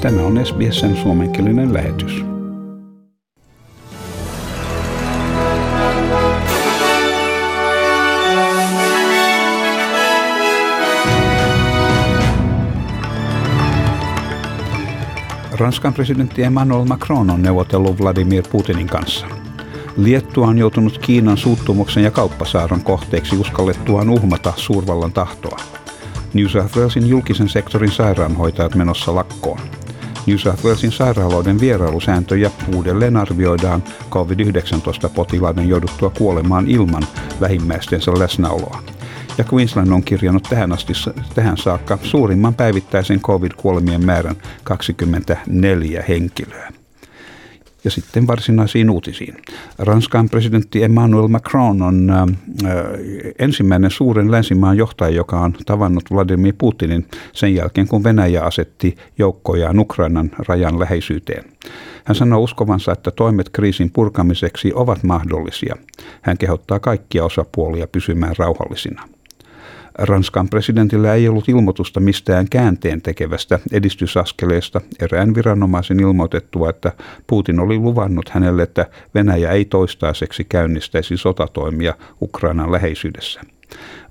Tämä on SBSn suomenkielinen lähetys. Ranskan presidentti Emmanuel Macron on neuvotellut Vladimir Putinin kanssa. Liettua on joutunut Kiinan suuttumuksen ja kauppasaaron kohteeksi uskallettuaan uhmata suurvallan tahtoa. New South Walesin julkisen sektorin sairaanhoitajat menossa lakkoon. New South Walesin sairaaloiden vierailusääntöjä uudelleen arvioidaan COVID-19-potilaiden jouduttua kuolemaan ilman lähimmäistensä läsnäoloa. Ja Queensland on kirjannut tähän, asti, tähän saakka suurimman päivittäisen COVID-kuolemien määrän 24 henkilöä. Ja sitten varsinaisiin uutisiin. Ranskan presidentti Emmanuel Macron on äh, ensimmäinen suuren länsimaan johtaja, joka on tavannut Vladimir Putinin sen jälkeen, kun Venäjä asetti joukkojaan Ukrainan rajan läheisyyteen. Hän sanoo uskovansa, että toimet kriisin purkamiseksi ovat mahdollisia. Hän kehottaa kaikkia osapuolia pysymään rauhallisina. Ranskan presidentillä ei ollut ilmoitusta mistään käänteen tekevästä edistysaskeleesta erään viranomaisen ilmoitettua, että Putin oli luvannut hänelle, että Venäjä ei toistaiseksi käynnistäisi sotatoimia Ukrainan läheisyydessä.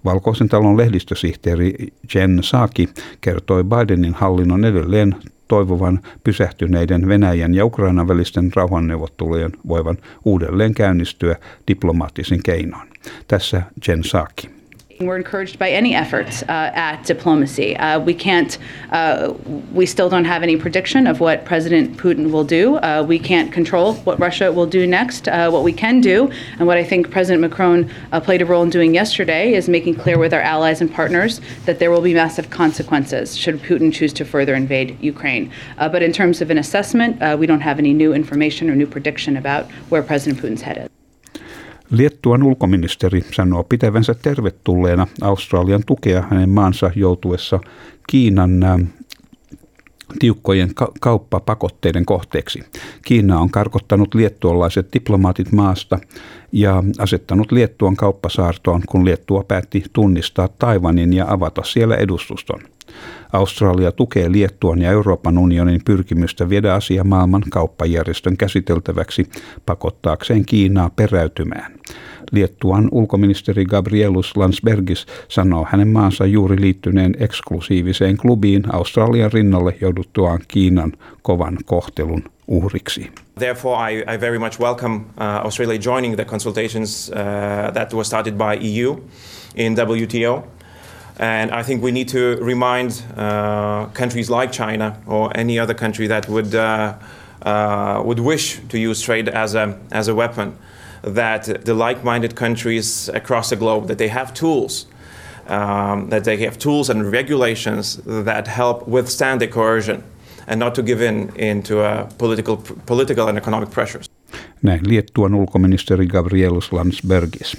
Valkoisen talon lehdistösihteeri Jen Saki kertoi Bidenin hallinnon edelleen toivovan pysähtyneiden Venäjän ja Ukrainan välisten rauhanneuvottelujen voivan uudelleen käynnistyä diplomaattisin keinoin. Tässä Jen Saki. We're encouraged by any efforts uh, at diplomacy. Uh, we can't, uh, we still don't have any prediction of what President Putin will do. Uh, we can't control what Russia will do next. Uh, what we can do, and what I think President Macron uh, played a role in doing yesterday, is making clear with our allies and partners that there will be massive consequences should Putin choose to further invade Ukraine. but in terms of an assessment, we don't have any new information or new prediction about where President Putin's headed. Liettuan ulkoministeri sanoo pitävänsä tervetulleena Australian tukea hänen maansa joutuessa Kiinan tiukkojen ka- kauppapakotteiden kohteeksi. Kiina on karkottanut liettualaiset diplomaatit maasta ja asettanut Liettuan kauppasaartoon, kun Liettua päätti tunnistaa Taivanin ja avata siellä edustuston. Australia tukee Liettuan ja Euroopan unionin pyrkimystä viedä asia maailman kauppajärjestön käsiteltäväksi pakottaakseen Kiinaa peräytymään. Liettuan ulkoministeri Gabrielus Landsbergis sanoo hänen maansa juuri liittyneen eksklusiiviseen klubiin Australian rinnalle jouduttuaan Kiinan kovan kohtelun uhriksi. Therefore, I, I very much welcome uh, Australia joining the consultations uh, that were started by EU in WTO. And I think we need to remind uh, countries like China or any other country that would, uh, uh, would wish to use trade as a, as a weapon that the like-minded countries across the globe, that they have tools, um, that they have tools and regulations that help withstand the coercion and not to give in into uh, political, political and economic pressures. Näin Liettuan ulkoministeri Gabrielus Landsbergis.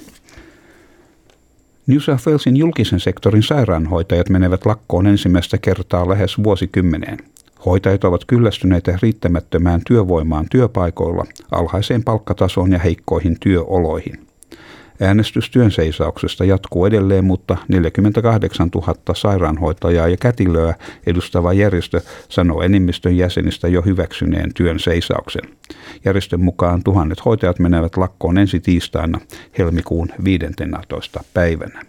New South Walesin julkisen sektorin sairaanhoitajat menevät lakkoon ensimmäistä kertaa lähes vuosikymmeneen. Hoitajat ovat kyllästyneitä riittämättömään työvoimaan työpaikoilla, alhaiseen palkkatasoon ja heikkoihin työoloihin. Äänestys työn seisauksesta jatkuu edelleen, mutta 48 000 sairaanhoitajaa ja kätilöä edustava järjestö sanoo enemmistön jäsenistä jo hyväksyneen työn seisauksen. Järjestön mukaan tuhannet hoitajat menevät lakkoon ensi tiistaina helmikuun 15. päivänä.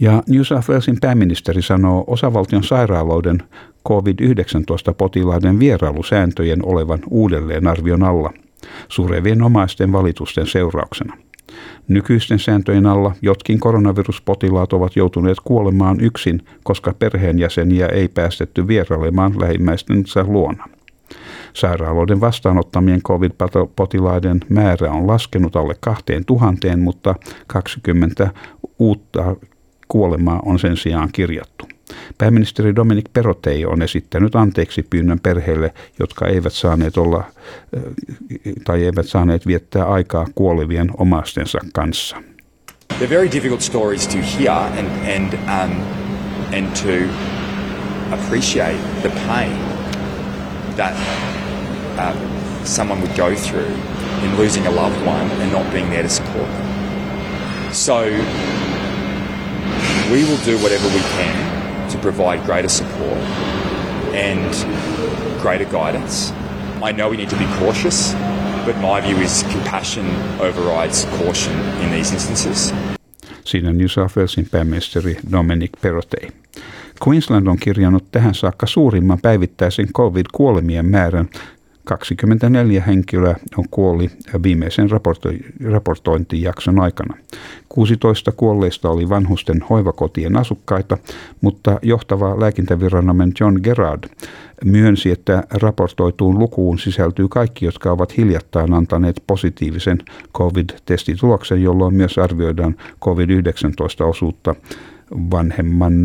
Ja New South Walesin pääministeri sanoo osavaltion sairaaloiden COVID-19-potilaiden vierailusääntöjen olevan uudelleen arvion alla surevien omaisten valitusten seurauksena. Nykyisten sääntöjen alla jotkin koronaviruspotilaat ovat joutuneet kuolemaan yksin, koska perheenjäseniä ei päästetty vierailemaan lähimmäistensä luona. Sairaaloiden vastaanottamien covid-potilaiden määrä on laskenut alle kahteen tuhanteen, mutta 20 uutta kuolemaa on sen sijaan kirjattu. Pääministeri Dominic Perotei on esittänyt anteeksi pyynnön perheille, jotka eivät saaneet olla tai eivät saaneet viettää aikaa kuolevien omastensa kanssa. They're very difficult stories to hear and, and, um, and to appreciate the pain that uh, someone would go through in losing a loved one and not being there to support them. So we will do whatever we can provide greater support and greater guidance. I know we need to be cautious, but my view is compassion overrides caution in these instances. Siinä New South Walesin pääministeri Dominic Perrottet. Queensland on kirjannut tähän saakka suurimman päivittäisen COVID-kuolemien määrän 24 henkilöä on kuoli viimeisen raporto- raportointijakson aikana. 16 kuolleista oli vanhusten hoivakotien asukkaita, mutta johtava lääkintäviranomainen John Gerard myönsi, että raportoituun lukuun sisältyy kaikki, jotka ovat hiljattain antaneet positiivisen COVID-testituloksen, jolloin myös arvioidaan COVID-19-osuutta vanhemman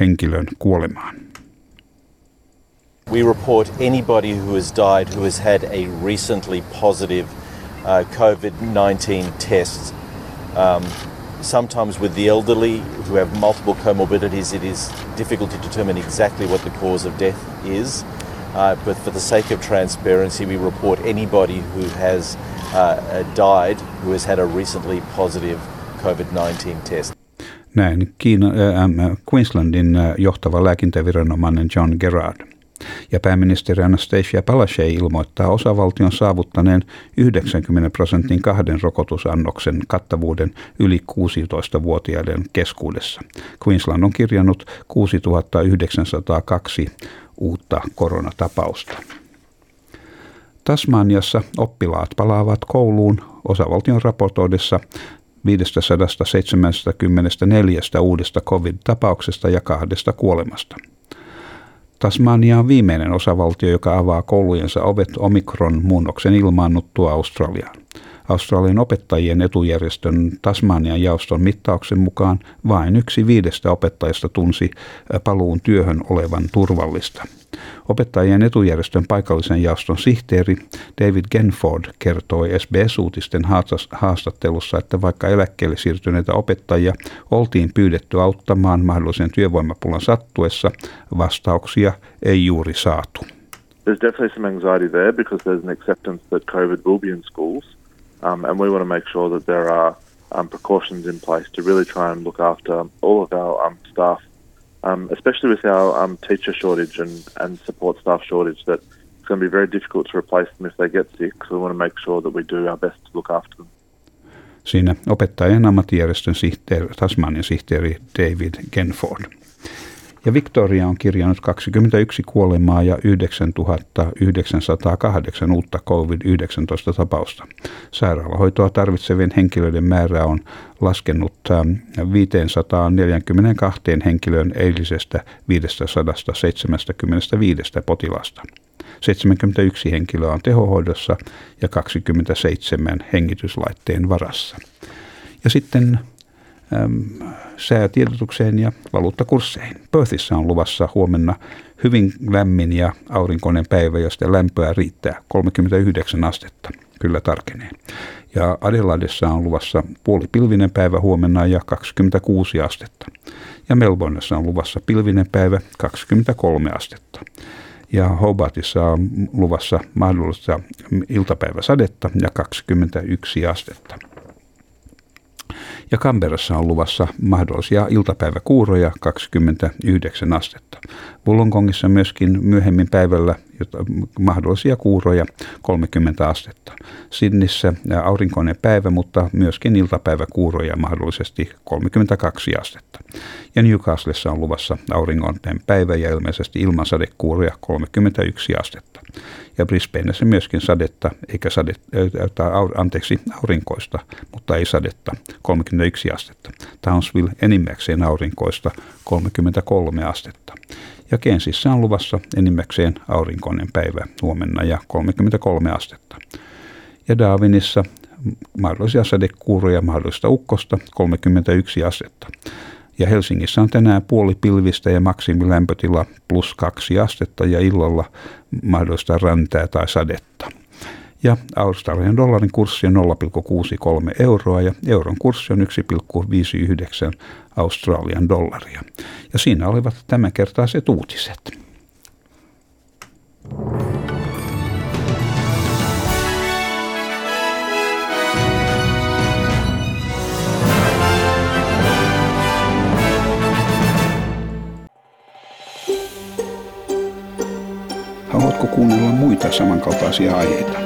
henkilön kuolemaan. We report anybody who has died who has had a recently positive uh, COVID 19 test. Um, sometimes with the elderly who have multiple comorbidities, it is difficult to determine exactly what the cause of death is. Uh, but for the sake of transparency, we report anybody who has uh, died who has had a recently positive COVID 19 test. Näin Kiina, äh, Queenslandin äh, johtava lääkintäviranomainen John Gerard. Ja pääministeri Anastasia Palaszczuk ilmoittaa osavaltion saavuttaneen 90 prosentin kahden rokotusannoksen kattavuuden yli 16-vuotiaiden keskuudessa. Queensland on kirjannut 6902 uutta koronatapausta. Tasmaniassa oppilaat palaavat kouluun osavaltion raportoidessa 574 uudesta covid-tapauksesta ja kahdesta kuolemasta. Tasmania on viimeinen osavaltio, joka avaa koulujensa ovet omikron-muunnoksen ilmaannuttua Australiaan. Australian opettajien etujärjestön Tasmanian jaoston mittauksen mukaan vain yksi viidestä opettajasta tunsi paluun työhön olevan turvallista. Opettajien etujärjestön paikallisen jaoston sihteeri David Genford kertoi SBS-uutisten haastattelussa, että vaikka eläkkeelle siirtyneitä opettajia oltiin pyydetty auttamaan mahdollisen työvoimapulan sattuessa, vastauksia ei juuri saatu. There's definitely some anxiety there because there's an acceptance that COVID will be in schools. Um, and we want to make sure that there are um, precautions in place to really try and look after all of our um, staff, um, especially with our um, teacher shortage and, and support staff shortage, that it's going to be very difficult to replace them if they get sick. So we want to make sure that we do our best to look after them. Siinä opettajien ammattijärjestön sihteeri, Tasmanian sihteeri David Genford. Ja Victoria on kirjannut 21 kuolemaa ja 9908 uutta COVID-19-tapausta. Sairaalahoitoa tarvitsevien henkilöiden määrä on laskenut 542 ähm, henkilön eilisestä 575 potilasta. 71 henkilöä on tehohoidossa ja 27 hengityslaitteen varassa. Ja sitten säätiedotukseen ja valuuttakursseihin. Perthissä on luvassa huomenna hyvin lämmin ja aurinkoinen päivä, josta lämpöä riittää 39 astetta. Kyllä tarkenee. Ja Adelaidessa on luvassa puolipilvinen päivä huomenna ja 26 astetta. Ja Melbourneissa on luvassa pilvinen päivä 23 astetta. Ja Hobartissa on luvassa mahdollista iltapäiväsadetta ja 21 astetta ja Kamperassa on luvassa mahdollisia iltapäiväkuuroja 29 astetta. Wollongongissa myöskin myöhemmin päivällä mahdollisia kuuroja 30 astetta. Sydnissä aurinkoinen päivä, mutta myöskin iltapäiväkuuroja mahdollisesti 32 astetta. Ja Newcastlessa on luvassa aurinkoinen päivä ja ilmeisesti ilmansadekuuroja 31 astetta ja Brisbaneissa myöskin sadetta, eikä sadetta, tai anteeksi, aurinkoista, mutta ei sadetta, 31 astetta. Townsville enimmäkseen aurinkoista, 33 astetta. Ja Kensissä on luvassa enimmäkseen aurinkoinen päivä huomenna ja 33 astetta. Ja Darwinissa mahdollisia sadekuuroja mahdollista ukkosta 31 astetta. Ja Helsingissä on tänään puoli pilvistä ja maksimilämpötila plus kaksi astetta ja illalla mahdollista räntää tai sadetta. Ja Australian dollarin kurssi on 0,63 euroa ja euron kurssi on 1,59 Australian dollaria. Ja siinä olivat tämänkertaiset uutiset. Haluatko kuunnella muita samankaltaisia aiheita?